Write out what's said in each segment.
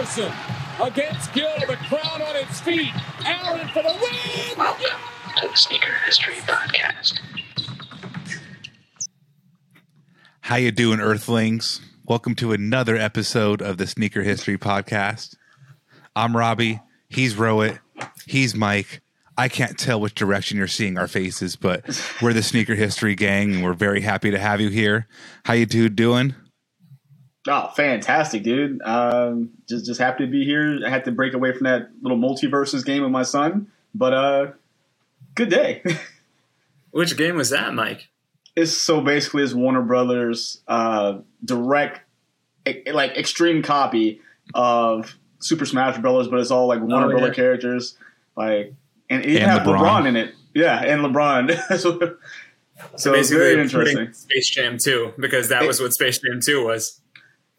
Iverson against Gill, the crowd on its feet. Allen for the win. Welcome to the Sneaker History Podcast. How you doing, Earthlings? Welcome to another episode of the Sneaker History Podcast. I'm Robbie. He's Rohit. He's Mike. I can't tell which direction you're seeing our faces, but we're the Sneaker History Gang, and we're very happy to have you here. How you dude doing? Oh, fantastic, dude! Um, just just happy to be here. I had to break away from that little MultiVersus game with my son, but uh, good day. Which game was that, Mike? It's so basically it's Warner Brothers uh, direct, like extreme copy of Super Smash Brothers, but it's all like Warner oh, Brother characters, like and it and LeBron. LeBron. in it. Yeah, and LeBron. so, so it's very interesting. Space Jam 2 because that it, was what Space Jam 2 was.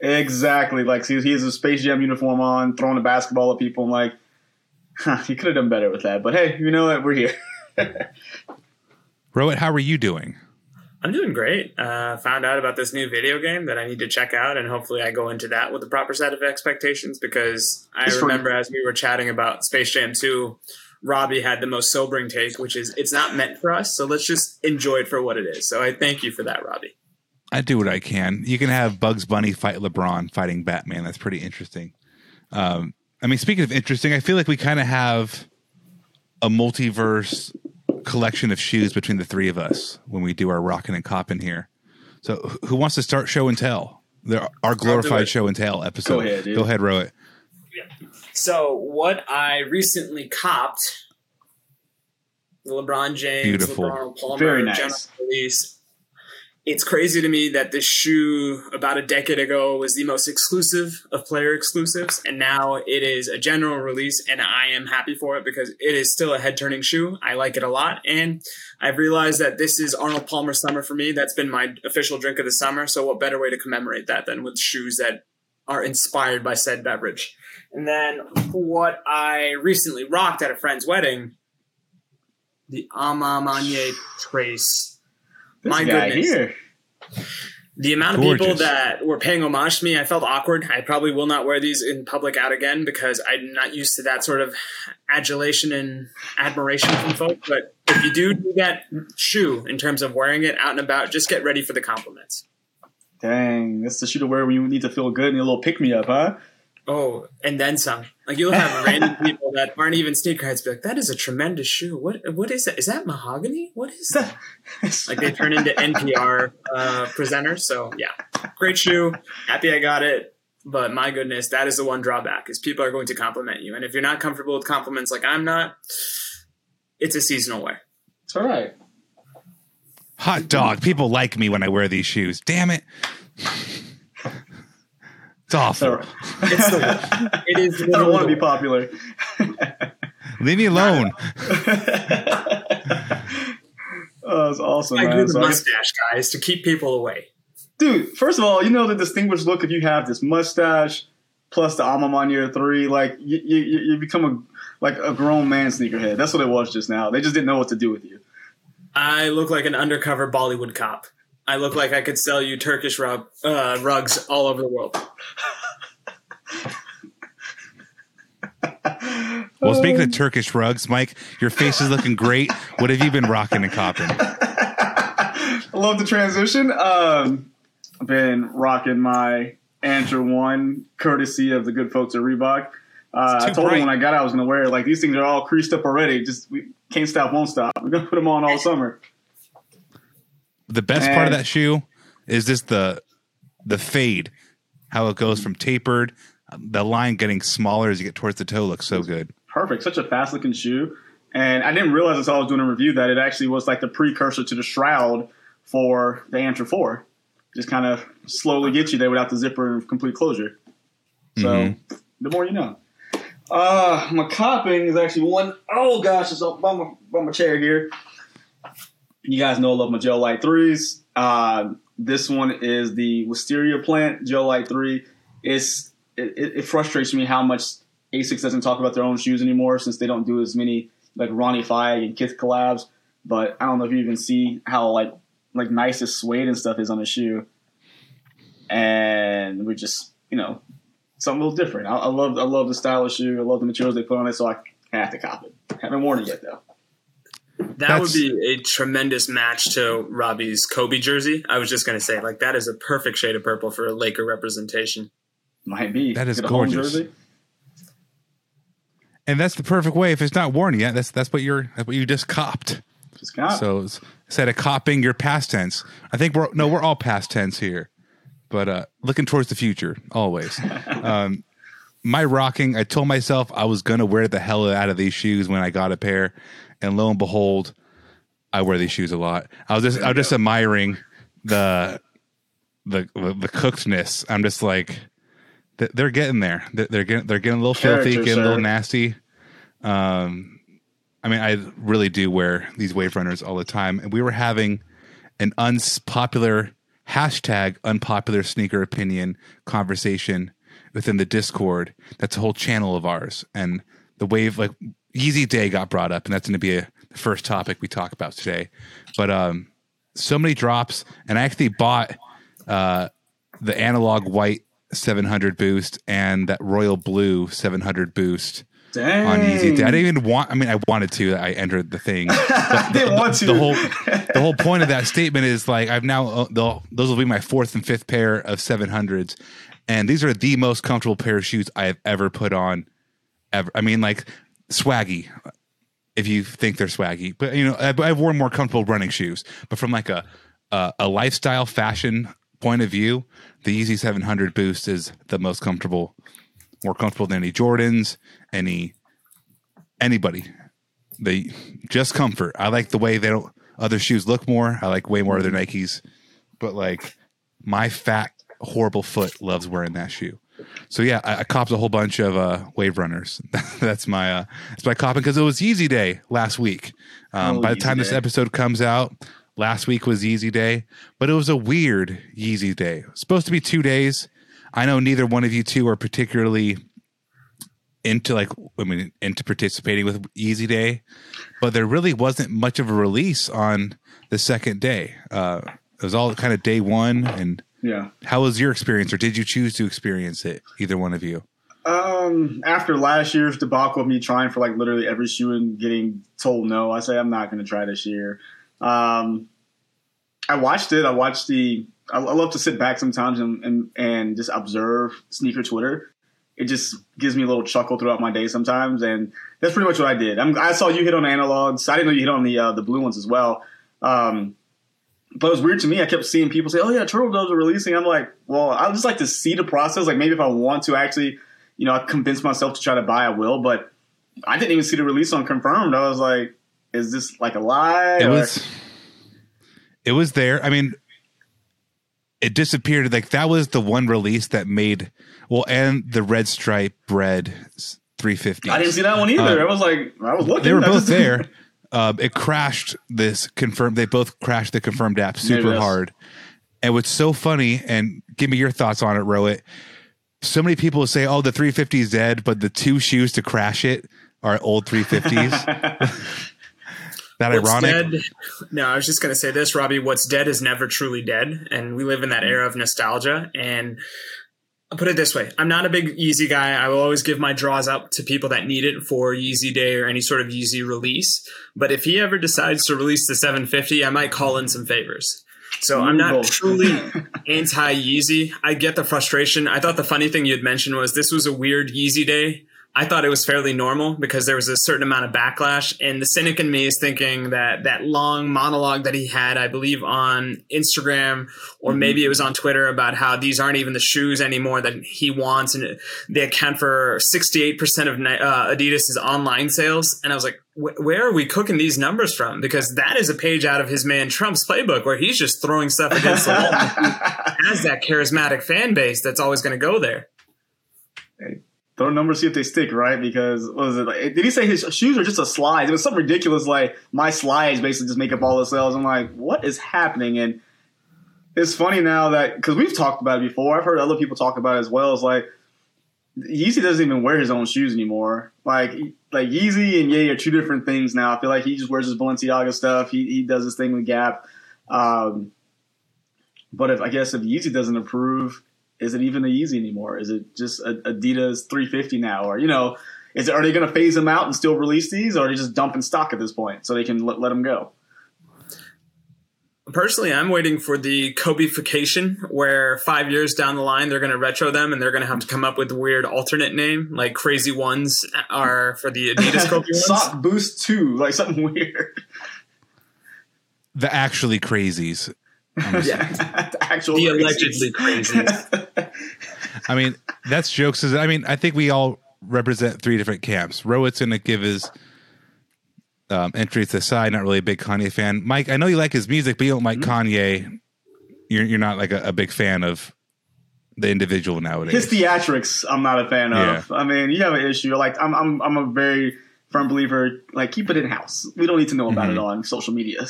Exactly. Like, see, he has a Space Jam uniform on, throwing a basketball at people. I'm like, huh, you could have done better with that. But hey, you know what? We're here. Rohit, how are you doing? I'm doing great. Uh, found out about this new video game that I need to check out, and hopefully, I go into that with the proper set of expectations because I it's remember as we were chatting about Space Jam 2, Robbie had the most sobering take, which is it's not meant for us, so let's just enjoy it for what it is. So I thank you for that, Robbie. I do what I can. You can have Bugs Bunny fight LeBron fighting Batman. That's pretty interesting. Um, I mean, speaking of interesting, I feel like we kind of have a multiverse collection of shoes between the three of us when we do our rocking and copping here. So, who wants to start show and tell? There, our glorified show and tell episode. Go ahead, dude. Go ahead, Rohit. Yeah. So, what I recently copped, the LeBron James, Beautiful. LeBron Palmer, Very nice. release it's crazy to me that this shoe about a decade ago was the most exclusive of player exclusives and now it is a general release and i am happy for it because it is still a head turning shoe. I like it a lot and i've realized that this is arnold palmer summer for me. That's been my official drink of the summer so what better way to commemorate that than with shoes that are inspired by said beverage? And then what i recently rocked at a friend's wedding the A Ma trace this My guy goodness. here. The amount of Gorgeous. people that were paying homage to me, I felt awkward. I probably will not wear these in public out again because I'm not used to that sort of adulation and admiration from folks. But if you do do that shoe in terms of wearing it out and about, just get ready for the compliments. Dang, that's the shoe to wear when you need to feel good and a little pick me up, huh? Oh, and then some. Like you'll have random people that aren't even sneakerheads be like, "That is a tremendous shoe. What what is that? Is that mahogany? What is that?" like they turn into NPR uh, presenters. So yeah, great shoe. Happy I got it. But my goodness, that is the one drawback: is people are going to compliment you, and if you're not comfortable with compliments, like I'm not, it's a seasonal wear. It's all right. Hot dog. People like me when I wear these shoes. Damn it. It's awful. It's the, it is. I don't want to be popular. Leave me alone. oh, it's awesome. I do the so mustache, guys, to keep people away. Dude, first of all, you know the distinguished look if you have this mustache plus the A Ma Maniére three. Like you, you, you become a like a grown man sneakerhead. That's what it was just now. They just didn't know what to do with you. I look like an undercover Bollywood cop. I look like I could sell you Turkish rug, uh, rugs all over the world. well, speaking of Turkish rugs, Mike, your face is looking great. What have you been rocking and copping? I love the transition. Um, I've been rocking my Answer One, courtesy of the good folks at Reebok. Uh, I told bright. them when I got, it, I was going to wear it. Like these things are all creased up already. Just we, can't stop, won't stop. We're gonna put them on all summer. The best part of that shoe is just the the fade, how it goes from tapered, the line getting smaller as you get towards the toe looks so good. Perfect, such a fast looking shoe. And I didn't realize until I was doing a review that it actually was like the precursor to the shroud for the Answer Four. Just kind of slowly get you there without the zipper and complete closure. So the more you know. Uh, my copping is actually one oh gosh, it's up by my, by my chair here. You guys know I love my Gel Lyte 3s. Uh, this one is the Wisteria plant Gel Lyte 3. It's, it, it frustrates me how much Asics doesn't talk about their own shoes anymore since they don't do as many like Ronnie Fieg and Kith collabs. But I don't know if you even see how like like nice this suede and stuff is on the shoe. And we just, you know, something a little different. I, I love I love the style of shoe. I love the materials they put on it, so I have to cop it. Haven't worn it yet though. That That's- would be a tremendous match to Robbie's Kobe jersey. I was just going to say, like, that is a perfect shade of purple for a Laker representation. Might be. That is Get gorgeous. And that's the perfect way. If it's not worn yet, that's that's what you're that's what you just copped. Just cop. So instead of copping, your past tense. I think we're no, we're all past tense here, but uh, looking towards the future always. um, my rocking, I told myself I was gonna wear the hell out of these shoes when I got a pair, and lo and behold, I wear these shoes a lot. I was just I was just admiring the the the, cookedness. I'm just like they're getting there. They're getting they're getting a little filthy, Character, getting a little nasty. Um, I mean, I really do wear these wave runners all the time. And we were having an unpopular hashtag unpopular sneaker opinion conversation within the Discord. That's a whole channel of ours. And the wave, like Yeezy Day got brought up, and that's going to be a, the first topic we talk about today. But um, so many drops, and I actually bought uh, the analog white 700 boost and that royal blue 700 boost Dang. on Yeezy. Day. I didn't even want. I mean, I wanted to. I entered the thing. I didn't want to. the whole the whole point of that statement is like I've now uh, those will be my fourth and fifth pair of 700s, and these are the most comfortable pair of shoes I have ever put on. Ever. I mean, like swaggy. If you think they're swaggy, but you know, I've, I've worn more comfortable running shoes, but from like a a, a lifestyle fashion point of view, the Yeezy 700 Boost is the most comfortable, more comfortable than any Jordans, any anybody. They just comfort. I like the way they don't other shoes look more. I like way more of their Nikes, but like my fat horrible foot loves wearing that shoe. So yeah, I, I copped a whole bunch of uh, wave runners. that's my uh, that's my copping because it was Yeezy Day last week. Um, Oh, by the time Yeezy this episode comes out, last week was Yeezy Day, but it was a weird Yeezy Day. Supposed to be two days. I know neither one of you two are particularly into like I mean into participating with Yeezy Day, but there really wasn't much of a release on the second day. Uh, it was all kind of day one. And Yeah. how was your experience, or did you choose to experience it? Either one of you. Um, after last year's debacle of me trying for like literally every shoe and getting told no, I say I'm not going to try this year. Um, I watched it. I watched the. I, I love to sit back sometimes and, and and just observe sneaker Twitter. It just gives me a little chuckle throughout my day sometimes, and that's pretty much what I did. I'm, I saw you hit on analogs. I didn't know you hit on the uh, the blue ones as well. Um, but it was weird to me. I kept seeing people say, "Oh yeah, Turtle Doves are releasing." I'm like, well, I just like to see the process. Like maybe if I want to actually, you know, convince myself to try to buy, I will. But I didn't even see the release on confirmed. I was like, is this like a lie? It Or- was. It was there. I mean, it disappeared. Like that was the one release that made well, and the red stripe bred 350. I didn't see that one either. Uh, I was like, I was looking. they were both there. Um, it crashed this confirmed. They both crashed the confirmed app super hard. And what's so funny, and give me your thoughts on it, Rohit. So many people say, "Oh, the 350 is dead," but the two shoes to crash it are old 350s. that What's ironic. dead? No, I was just going to say this, Robbie. What's dead is never truly dead, and we live in that era of nostalgia. And I'll put it this way: I'm not a big Yeezy guy. I will always give my draws out to people that need it for Yeezy Day or any sort of Yeezy release. But if he ever decides to release the 750, I might call in some favors. So I'm not truly anti Yeezy. I get the frustration. I thought the funny thing you had mentioned was this was a weird Yeezy day I thought it was fairly normal because there was a certain amount of backlash. And the cynic in me is thinking that that long monologue that he had, I believe, on Instagram or maybe it was on Twitter about how these aren't even the shoes anymore that he wants, and they account for 68% of uh, Adidas's online sales. And I was like, where are we cooking these numbers from? Because that is a page out of his man Trump's playbook where he's just throwing stuff against the wall. has that charismatic fan base that's always going to go there. Throw numbers, see if they stick, right? Because what was it? Like, did he say his shoes are just a slide? It was something ridiculous, like my slides basically just make up all the sales. I'm like, what is happening? And it's funny now that because we've talked about it before. I've heard other people talk about it as well. It's like Yeezy doesn't even wear his own shoes anymore. Like like Yeezy and Ye are two different things now. I feel like he just wears his Balenciaga stuff. He he does his thing with Gap. Um, but if I guess if Yeezy doesn't approve, is it even a Yeezy anymore? Is it just a Adidas 350 now, or you know, is it, are they going to phase them out and still release these, or are they just dumping stock at this point so they can let, let them go? Personally, I'm waiting for the Kobefication, where five years down the line they're going to retro them and they're going to have to come up with a weird alternate name, like Crazy Ones are for the Adidas Kobe ones. Sock Boost Two, like something weird. The actually crazies. yeah, the actual the allegedly crazies. I mean, that's jokes. I mean, I think we all represent three different camps. Rohit's going to give his um, entry to the side. Not really a big Kanye fan. Mike, I know you like his music, but you don't like mm-hmm. Kanye. You're you're not like a, a, big fan of the individual nowadays. His theatrics, I'm not a fan of. I mean, you have an issue. Like I'm I'm I'm a very firm believer. Like keep it in house. We don't need to know about mm-hmm. it on social media.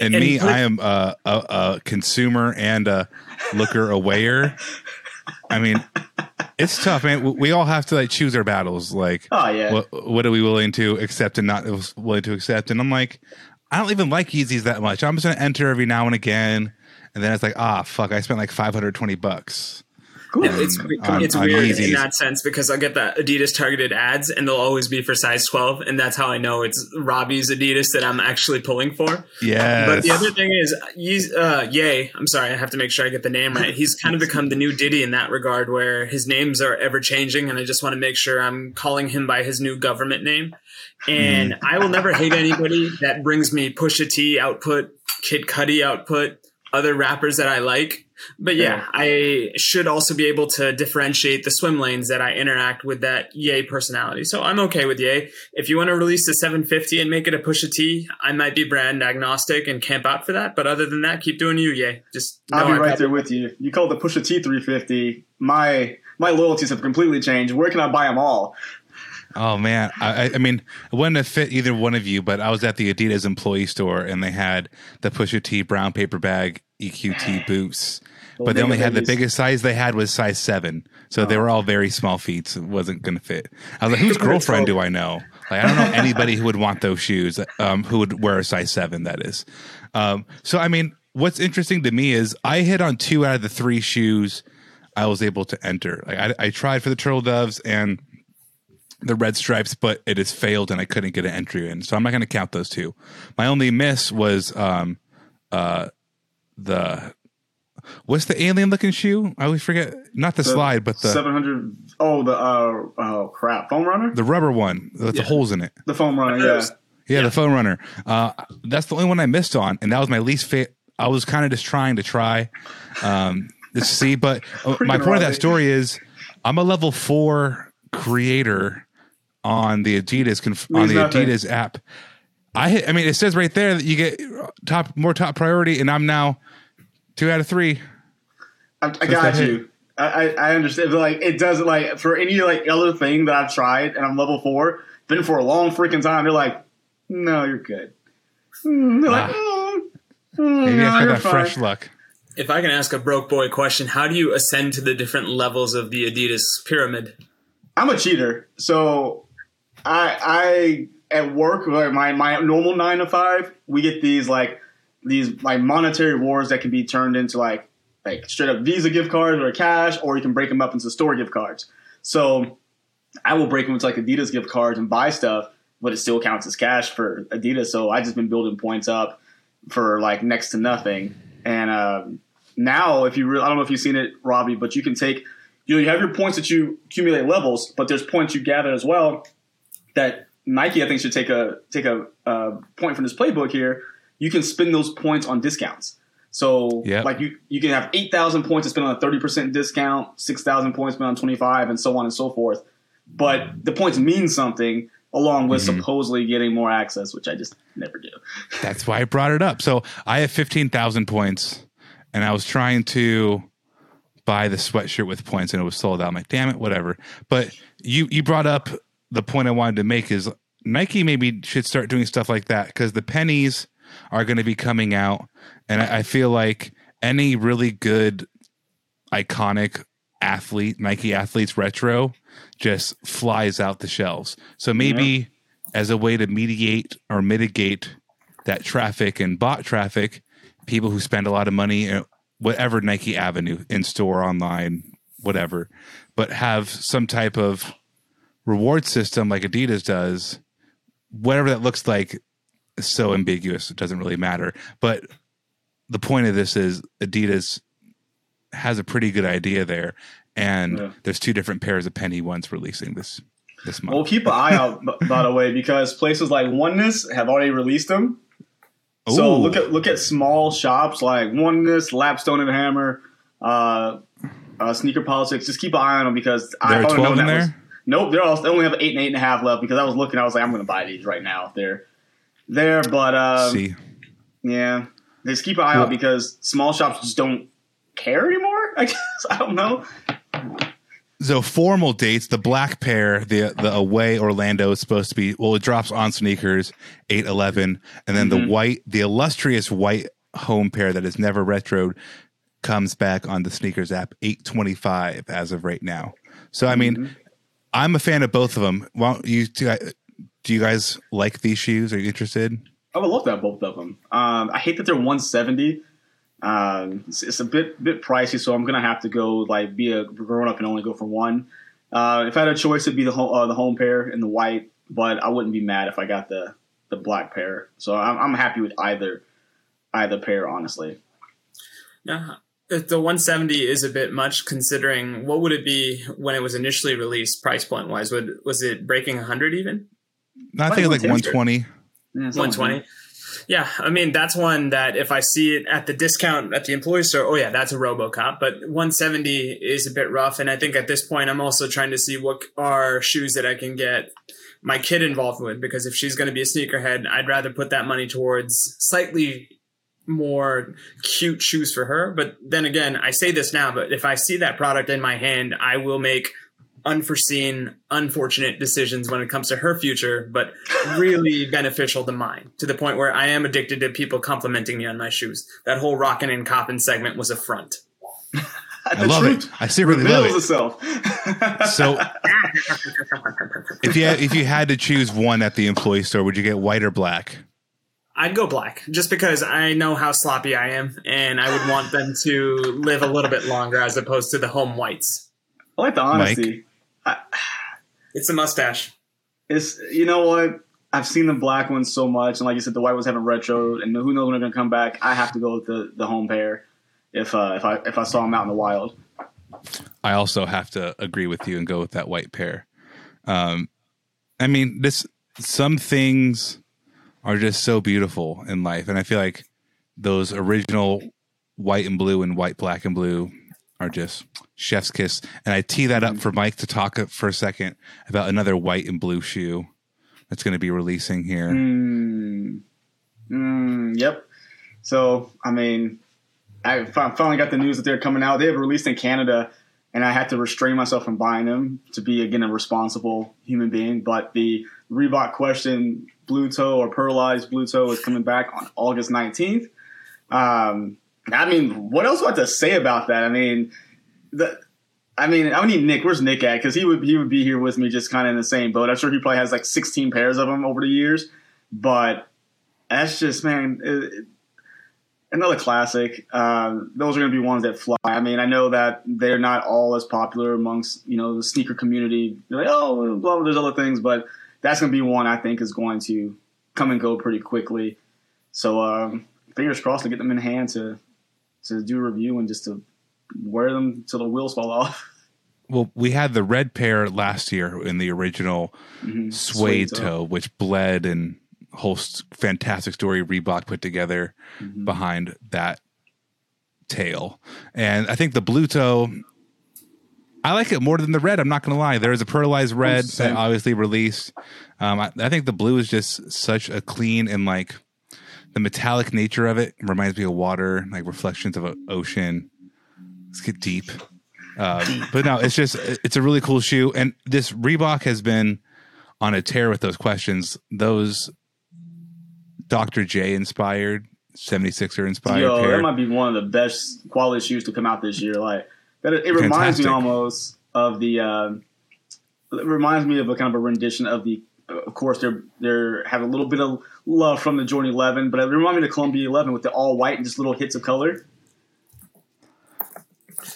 and, and, me, I am a, a, a consumer and a looker aware. I mean, it's tough, man. We all have to like choose our battles. Like, oh yeah, what, what are we willing to accept and not willing to accept? And I'm like, I don't even like Yeezys that much. I'm just gonna enter every now and again, and then it's like, ah, fuck, I spent like 520 bucks. Cool. Yeah, it's on, it's on weird Yeezys. in that sense because I'll get the Adidas targeted ads and they'll always be for size 12 and that's how I know it's Robbie's Adidas that I'm actually pulling for. Yeah. But the other thing is, uh, Ye, I'm sorry, I have to make sure I get the name right. He's kind of become the new Diddy in that regard where his names are ever changing and I just want to make sure I'm calling him by his new government name. And mm. I will never hate anybody that brings me Pusha T output, Kid Cudi output, other rappers that I like but yeah, I should also be able to differentiate the swim lanes that I interact with that Ye personality. So I'm okay with Ye. If you want to release the 750 and make it a Pusha T, I might be brand agnostic and camp out for that. But other than that, keep doing you, Ye. Just I'll be right there with you. You call the Pusha T 350. My my loyalties have completely changed. Where can I buy them all? Oh man, I, I mean, it wouldn't have fit either one of you, but I was at the Adidas employee store and they had the Pusha T brown paper bag EQT boots but they only had the biggest size they had was size seven. So oh. they were all very small feet. So it wasn't going to fit. I was like, whose girlfriend do I know? Like, I don't know anybody who would want those shoes, um, who would wear a size seven, that is. Um, so, I mean, what's interesting to me is I hit on two out of the three shoes I was able to enter. Like, I, I tried for the Turtle Doves and the red stripes, but it has failed and I couldn't get an entry in. So I'm not going to count those two. My only miss was um, uh, the What's the alien looking shoe? I always forget. Not the, the slide, but the seven hundred. Oh, the uh, oh crap, foam runner. The rubber one with yeah. the holes in it. The foam runner, yeah. yeah. Yeah, the foam runner. Uh, that's the only one I missed on, and that was my least fit. I was kind of just trying to try um, to see, but uh, my point of that story is, I'm a level four creator on the Adidas conf- on the nothing. Adidas app. I hit, I mean, it says right there that you get top more top priority, and I'm now Two out of three. I, I got you. I, I understand. But like it doesn't like for any like other thing that I've tried and I'm level four, been for a long freaking time. They're like, no, you're good. Mm, they're ah. like, mm, mm, maybe no, I got fresh luck. If I can ask a broke boy question, how do you ascend to the different levels of the Adidas pyramid? I'm a cheater, so I I at work like my my normal nine to five, we get these like these like monetary rewards that can be turned into like like straight up Visa gift cards or cash, or you can break them up into store gift cards. So I will break them into like Adidas gift cards and buy stuff, but it still counts as cash for Adidas. So I just been building points up for like next to nothing. And uh, now, if you really, I don't know if you've seen it, Robbie, but you can take you, know, you have your points that you accumulate levels, but there's points you gather as well that Nike I think should take a take a uh, point from this playbook here. You can spend those points on discounts. So Yep. like you you can have eight thousand points to spend on a thirty percent discount, six thousand points spent on twenty five, and so on and so forth. But the points mean something along with supposedly getting more access, which I just never do. That's why I brought it up. So I have 15,000 points and I was trying to buy the sweatshirt with points and it was sold out. I'm like, damn it, whatever. But you, you brought up the point I wanted to make is Nike maybe should start doing stuff like that because the pennies are going to be coming out. And I, I feel like any really good, iconic athlete, Nike athletes retro, just flies out the shelves. So maybe as a way to mediate or mitigate that traffic and bot traffic, people who spend a lot of money, whatever Nike avenue, in store, online, whatever, but have some type of reward system like Adidas does, whatever that looks like is so ambiguous, it doesn't really matter. But the point of this is Adidas has a pretty good idea there. And Yeah. there's two different pairs of penny ones releasing this this month. Well, keep an eye out, by the way, because places like Oneness have already released them. So look at look at small shops like Oneness, Lapstone and Hammer, uh, uh, Sneaker Politics. Just keep an eye on them because I There are thought 12 in there? Nope, they're all, they only have eight and eight and a half left because I was looking. I was like, I'm going to buy these right now. if They're there, but uh, See, yeah, just keep an eye out because small shops just don't care anymore. I guess I don't know. so formal dates, the black pair, the the away Orlando is supposed to be well, it drops on sneakers eight eleven, and then Mm-hmm. the white, the illustrious white home pair that is never retroed comes back on the sneakers app eight twenty five as of right now. So I mean, Mm-hmm. I'm a fan of both of them. Well, you do, do you guys like these shoes? Are you interested? I would love to have both of them. Um, I hate that they're 170. Um, it's, it's a bit bit pricey, so I'm gonna have to go like be a grown up and only go for one. Uh, if I had a choice, it'd be the home, uh, the home pair and the white, but I wouldn't be mad if I got the the black pair. So I'm, I'm happy with either either pair, honestly. Yeah. If The 170 is a bit much considering what would it be when it was initially released price point wise? Would was it breaking 100 even? No, I think it's like one 110. twenty. Yeah, something 120. Yeah, I mean that's one that if I see it at the discount at the employee store, oh yeah, that's a RoboCop. But 170 is a bit rough, and I think at this point I'm also trying to see what are shoes that I can get my kid involved with because if she's going to be a sneakerhead, I'd rather put that money towards slightly more cute shoes for her. But then again, I say this now, but if I see that product in my hand, I will make unforeseen, unfortunate decisions when it comes to her future, but really beneficial to mine, to the point where I am addicted to people complimenting me on my shoes. That whole rockin' and coppin' segment was a front. I love it. I secretly love Reveals it. itself. So, if you had, if you had to choose one at the employee store, would you get white or black? I'd go black just because I know how sloppy I am and I would want them to live a little bit longer as opposed to the home whites. I like the honesty. It's the mustache. It's you know what I've seen the black ones so much, and like you said, the white ones haven't retro, and who knows when they're gonna come back. I have to go with the, the home pair if uh, if I if I saw them out in the wild. I also have to agree with you and go with that white pair. Um, I mean, this some things are just so beautiful in life, and I feel like those original white and blue and white, black and blue are just chef's kiss. And I tee that up for Mike to talk for a second about another white and blue shoe that's going to be releasing here. Mm, mm, yep. So I mean, I finally got the news that they're coming out. They have released in Canada, and I had to restrain myself from buying them to be again a responsible human being. But the Reebok question blue toe or pearlized blue toe is coming back on August nineteenth. Um, I mean, what else do I have to say about that? I mean, the. I mean, I need Nick. Where's Nick at? Because he would he would be here with me, just kind of in the same boat. I'm sure he probably has like 16 pairs of them over the years. But that's just man, another classic. Um, those are going to be ones that fly. I mean, I know that they're not all as popular amongst you know the sneaker community. They're like, oh, blah, blah, there's other things, but that's going to be one I think is going to come and go pretty quickly. So um, fingers crossed to get them in hand to to do a review and just to wear them till the wheels fall off. well, we had the red pair last year in the original suede Suede toe. toe, which bled and whole fantastic story Reebok put together behind that tail. And I think the blue toe, I like it more than the red. I'm not going to lie. There is a pearlized red that obviously released. Um, I, I think the blue is just such a clean and like the metallic nature of it reminds me of water, like reflections of an ocean. Let's get deep. Uh, but no, it's just it's a really cool shoe, and this Reebok has been on a tear with those questions. Those Dr. J inspired, 76er inspired Yo, pair. that might be one of the best quality shoes to come out this year. Like that, it reminds me almost of the. um it reminds me of a kind of a rendition of the. Of course, they're they're have a little bit of love from the Jordan 11, but it reminds me of the Columbia 11 with the all white and just little hits of color.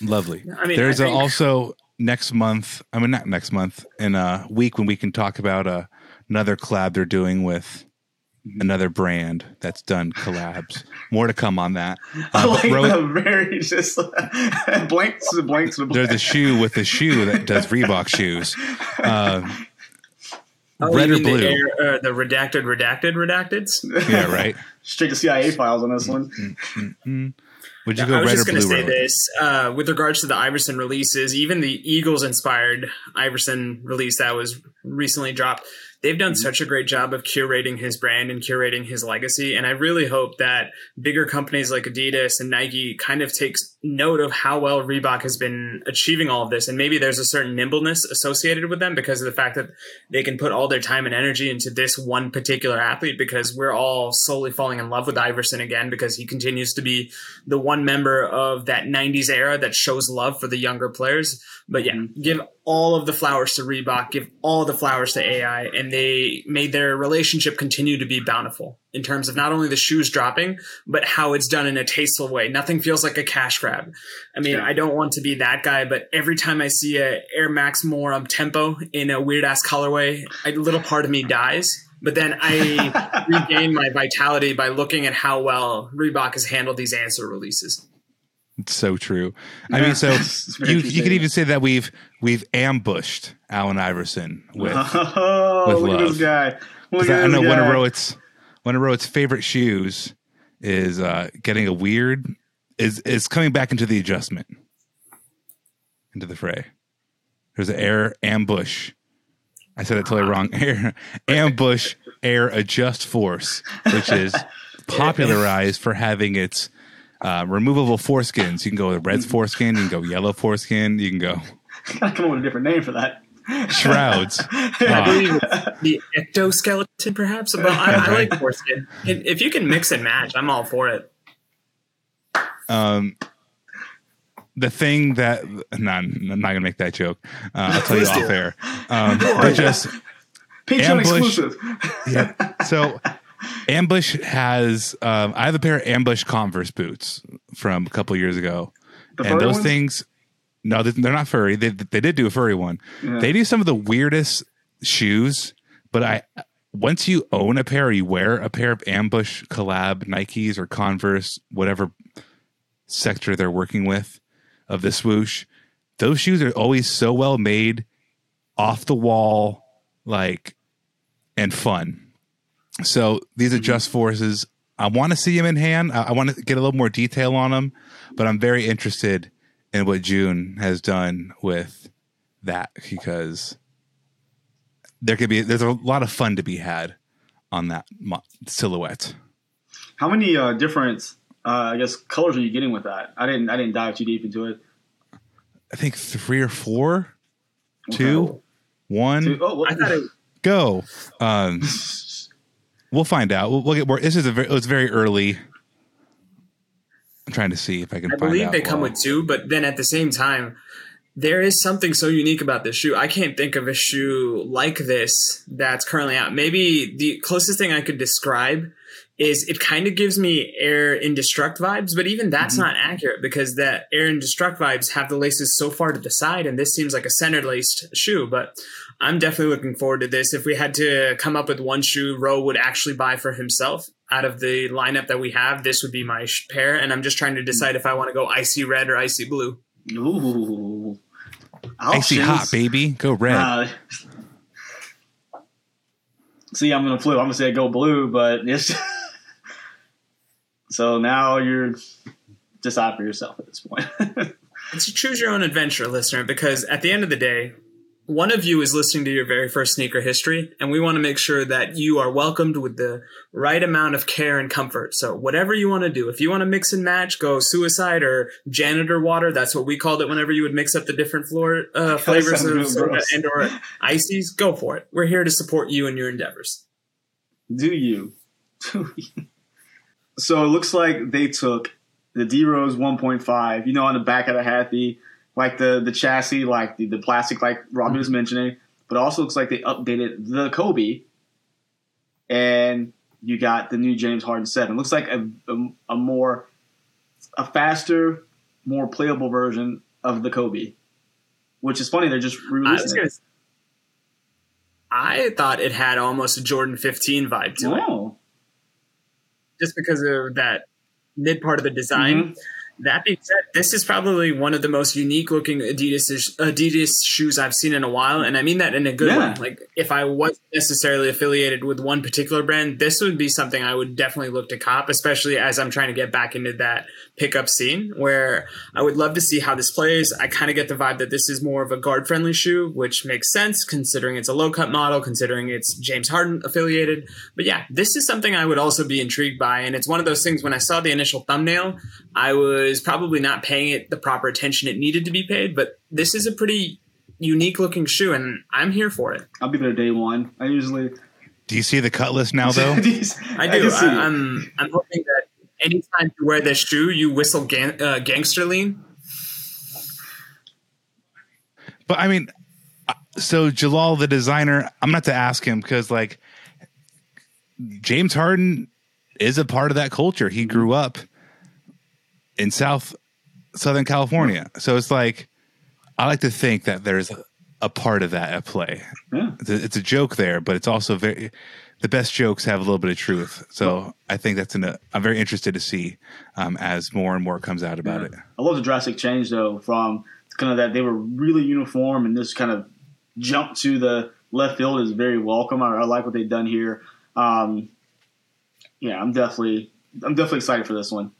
Lovely. I mean, there's I a, think- also next month. I mean, not next month. In a week when we can talk about uh, another collab they're doing with another brand that's done collabs. More to come on that. I Uh, like Ro- the very just blanks to blanks to there's a shoe with a shoe that does Reebok shoes. Uh, Oh, red or mean the blue? air- uh, the redacted, redacted, redacteds. yeah, right. Straight to CIA files on this one. Would you I go was red or just going to say Rowan? this uh, with regards to the Iverson releases, even the Eagles inspired Iverson release that was recently dropped. They've done mm-hmm. such a great job of curating his brand and curating his legacy. And I really hope that bigger companies like Adidas and Nike kind of takes note of how well Reebok has been achieving all of this. And maybe there's a certain nimbleness associated with them because of the fact that they can put all their time and energy into this one particular athlete because we're all slowly falling in love with Iverson again because he continues to be the one member of that 90s era that shows love for the younger players. But yeah, mm-hmm. give all of the flowers to Reebok, give all the flowers to AI, and they made their relationship continue to be bountiful in terms of not only the shoes dropping, but how it's done in a tasteful way. Nothing feels like a cash grab. I mean, I don't want to be that guy, but every time I see a Air Max more um, tempo in a weird ass colorway, a little part of me dies. But then I regain my vitality by looking at how well Reebok has handled these answer releases. It's so true. I mean, so you you could even say that we've we've ambushed Allen Iverson with. Oh, With look at love. this guy. Look at I, know one of guy. Rohit's one of Rohit's favorite shoes is uh, getting a weird is is coming back into the adjustment into the fray. There's an air ambush. I said it totally wrong. Air ambush air adjust force, which is popularized for having its uh, removable foreskins. You can go with red foreskin, you can go yellow foreskin, you can go Gotta come up with a different name for that. shrouds. I Uh, believe it's the ectoskeleton, perhaps. But I, I like foreskin. If if you can mix and match, I'm all for it. um, the thing that no, I'm not gonna make that joke. Uh, I'll tell you Please do. off air. Um, but just Patreon Ambush. exclusive. yeah. So Ambush has. Um, I have a pair of Ambush Converse boots from a couple years ago, The and those ones? things. No, they- they're not furry. They they did do a furry one. They do some of the weirdest shoes, but I. Once you own a pair, or you wear a pair of Ambush collab Nikes or Converse, whatever sector they're working with of the swoosh, those shoes are always so well made, off the wall, like, and fun. So these are just forces, I want to see them in hand. I, I want to get a little more detail on them, but I'm very interested in what Yoon has done with that because there could be there's a lot of fun to be had on that mo- silhouette. How many uh, different, uh, I guess, colors are you getting with that? I didn't. I didn't dive too deep into it. I think three or four, two, one, Dude, oh, what- I thought it, go. Um, we'll find out. We'll, we'll get more. This is a very, it was very early. I'm trying to see if I can. I believe they come while- with two, but then at the same time, there is something so unique about this shoe. I can't think of a shoe like this that's currently out. Maybe the closest thing I could describe is it kind of gives me air indestruct vibes, but even that's mm-hmm. not accurate because that air indestruct vibes have the laces so far to the side, and this seems like a center laced shoe. But I'm definitely looking forward to this. If we had to come up with one shoe Roe would actually buy for himself out of the lineup that we have, this would be my sh- pair. And I'm just trying to decide if I want to go icy red or icy blue. Ooh. I Icy hot, baby. Go red. Uh, see, I'm gonna flip. I'm gonna say go blue, but it's so now you're decide for yourself at this point. It's a choose your own adventure, listener, because at the end of the day, one of you is listening to your very first sneaker history, and we want to make sure that you are welcomed with the right amount of care and comfort. So, whatever you want to do, if you want to mix and match, go suicide or janitor water. That's what we called it whenever you would mix up the different floor uh, flavors of soda and or ices. Go for it. We're here to support you in your endeavors. Do you? Do you? So it looks like they took the D Rose 1.5. You know, on the back of the hat, the like the the chassis, like the, the plastic, like Robbie was mentioning. But also looks like they updated the Kobe, and you got the new James Harden 7. Looks like a, a, a more a faster, more playable version of the Kobe. Which is funny, they're just I releasing it. I thought it had almost a Jordan 15 vibe to it. Just because of that mid part of the design. Mm-hmm. That being said, this is probably one of the most unique looking Adidas Adidas shoes I've seen in a while, and I mean that in a good Yeah. way. Like if I wasn't necessarily affiliated with one particular brand, this would be something I would definitely look to cop, especially as I'm trying to get back into that pickup scene where I would love to see how this plays. I kind of get the vibe that this is more of a guard friendly shoe, which makes sense considering it's a low cut model, considering it's James Harden affiliated. But yeah, this is something I would also be intrigued by. And it's one of those things when I saw the initial thumbnail, I was probably not paying it the proper attention it needed to be paid. But this is a pretty unique looking shoe, and I'm here for it. I'll be there day one. I usually Do you see the cut list now, though? I do. can see I, it. I'm I'm hoping that anytime you wear this shoe, you whistle gang, uh, gangster lean. But I mean, uh, so Jalal, the designer, I'm not to ask him because like James Harden is a part of that culture. He grew up in South Southern California, so it's like I like to think that there's a part of that at play. Yeah. It's a, it's a joke there, but it's also very. The best jokes have a little bit of truth, so I think that's an. I'm very interested to see um, as more and more comes out about it. I love the drastic change though from kind of that they were really uniform and this kind of jump to the left field is very welcome. I, I like what they've done here. Um, yeah, I'm definitely I'm definitely excited for this one.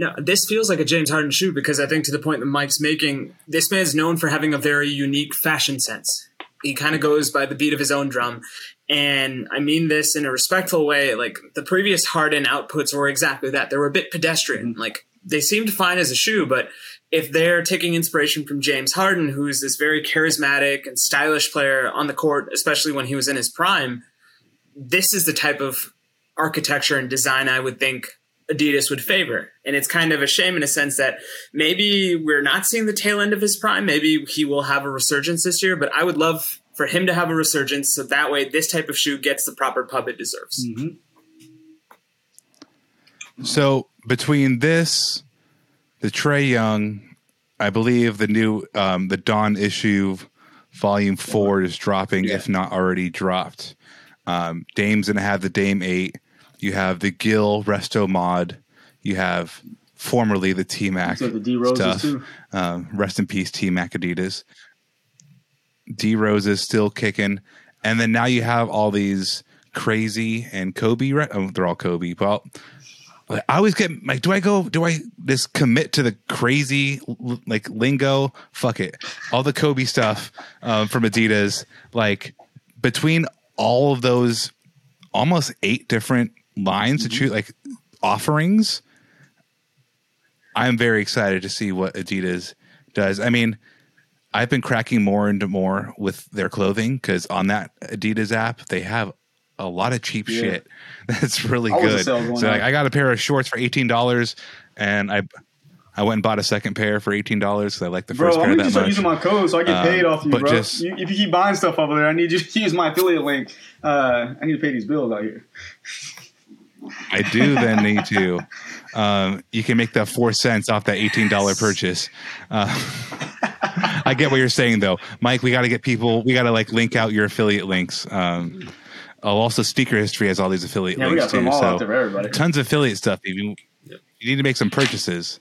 No, this feels like a James Harden shoe because I think to the point that Mike's making, this man's known for having a very unique fashion sense. He kind of goes by the beat of his own drum. And I mean this in a respectful way. Like the previous Harden outputs were exactly that. They were a bit pedestrian. Like they seemed fine as a shoe, but if they're taking inspiration from James Harden, who's this very charismatic and stylish player on the court, especially when he was in his prime, this is the type of architecture and design I would think Adidas would favor. And it's kind of a shame in a sense that maybe we're not seeing the tail end of his prime. Maybe he will have a resurgence this year, but I would love for him to have a resurgence so that way this type of shoe gets the proper pub it deserves. So between this, the Trae Young, I believe the new um, the D.O.N. Issue, Volume Four is dropping, if not already dropped. Um, Dame's gonna have the Dame Eight. You have the Gil Resto mod. You have formerly the T Mac So the D Roses stuff. too. Um, rest in peace, T Mac Adidas. D Rose is still kicking, and then now you have all these crazy and Kobe. Re- oh, they're all Kobe. Well, I always get like, do I go? Do I just commit to the crazy like lingo? Fuck it, all the Kobe stuff um, from Adidas. Like between all of those, almost eight different lines to choose, like offerings. I'm very excited to see what Adidas does. I mean, I've been cracking more into more with their clothing because on that Adidas app they have a lot of cheap Yeah. shit that's really a good. So like. I got a pair of shorts for eighteen dollars, and I I went and bought a second pair for eighteen dollars because I like the Bro, first I'm pair that just much. using my code so I get Um, paid off you, bro. just- You- if you keep buying stuff over there, I need you to use my affiliate link. Uh, I need to pay these bills out here. I do then need to. Um, you can make that four cents off that eighteen dollar purchase. Uh, I get what you're saying though, Mike. We got to get people. We got to like link out your affiliate links. Um, oh, also, Sneaker History has all these affiliate Yeah, links too. so there everybody. tons of affiliate stuff. You, you need to make some purchases,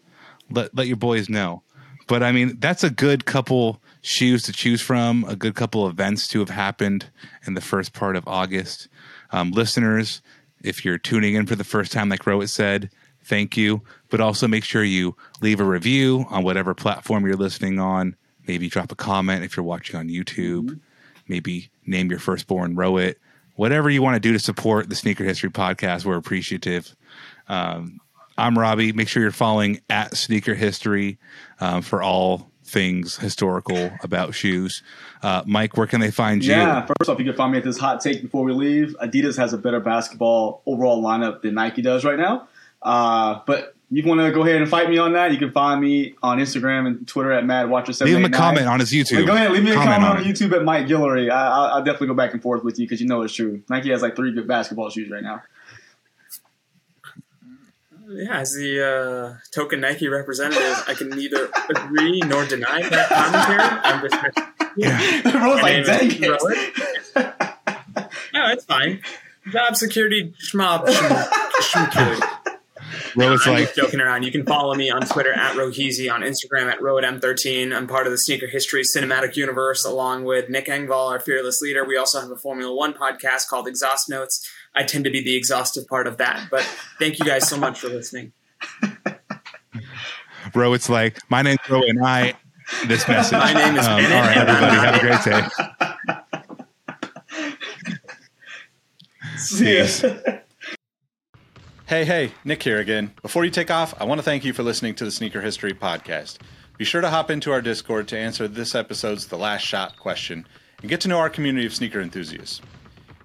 let let your boys know. but I mean, that's a good couple shoes to choose from, a good couple events to have happened in the first part of August. Um, listeners, if you're tuning in for the first time, like Rohit said, thank you. But also make sure you leave a review on whatever platform you're listening on. Maybe drop a comment if you're watching on YouTube. Maybe name your firstborn Rohit. Whatever you want to do to support the Sneaker History Podcast, we're appreciative. Um, I'm Robbie. Make sure you're following at Sneaker History um, for all things historical about shoes. Uh, Mike, where can they find you? Yeah, first off, you can find me at this hot take before we leave. Adidas has a better basketball overall lineup than Nike does right now. Uh, but you want to go ahead and fight me on that? You can find me on Instagram and Twitter at MadWatcher789. Leave him a comment on his YouTube. Go ahead, leave me a Comment on on. YouTube at Mike Guillory. I, I'll, I'll definitely go back and forth with you because you know it's true. Nike has like three good basketball shoes right now. Yeah, as the uh, token Nike representative, I can neither agree nor deny that commentary. I'm just Everyone's My like, name dang is it. no, it's fine. Job security, schmob, schmob. Rohit's I'm like, just joking around. You can follow me on Twitter at Roheezy, on Instagram at RohitM13. I'm part of the Sneaker History Cinematic Universe along with Nick Engvall, our fearless leader. We also have a Formula One podcast called Exhaust Notes. I tend to be the exhaustive part of that. But thank you guys so much for listening. Bro, it's like, my name's Bro and I. This message. My name is um, All right, and I'm everybody, not have a great day. See ya. Hey, hey, Nick here again. Before you take off, I want to thank you for listening to the Sneaker History Podcast. Be sure to hop into our Discord to answer this episode's The Last Shot question and get to know our community of sneaker enthusiasts.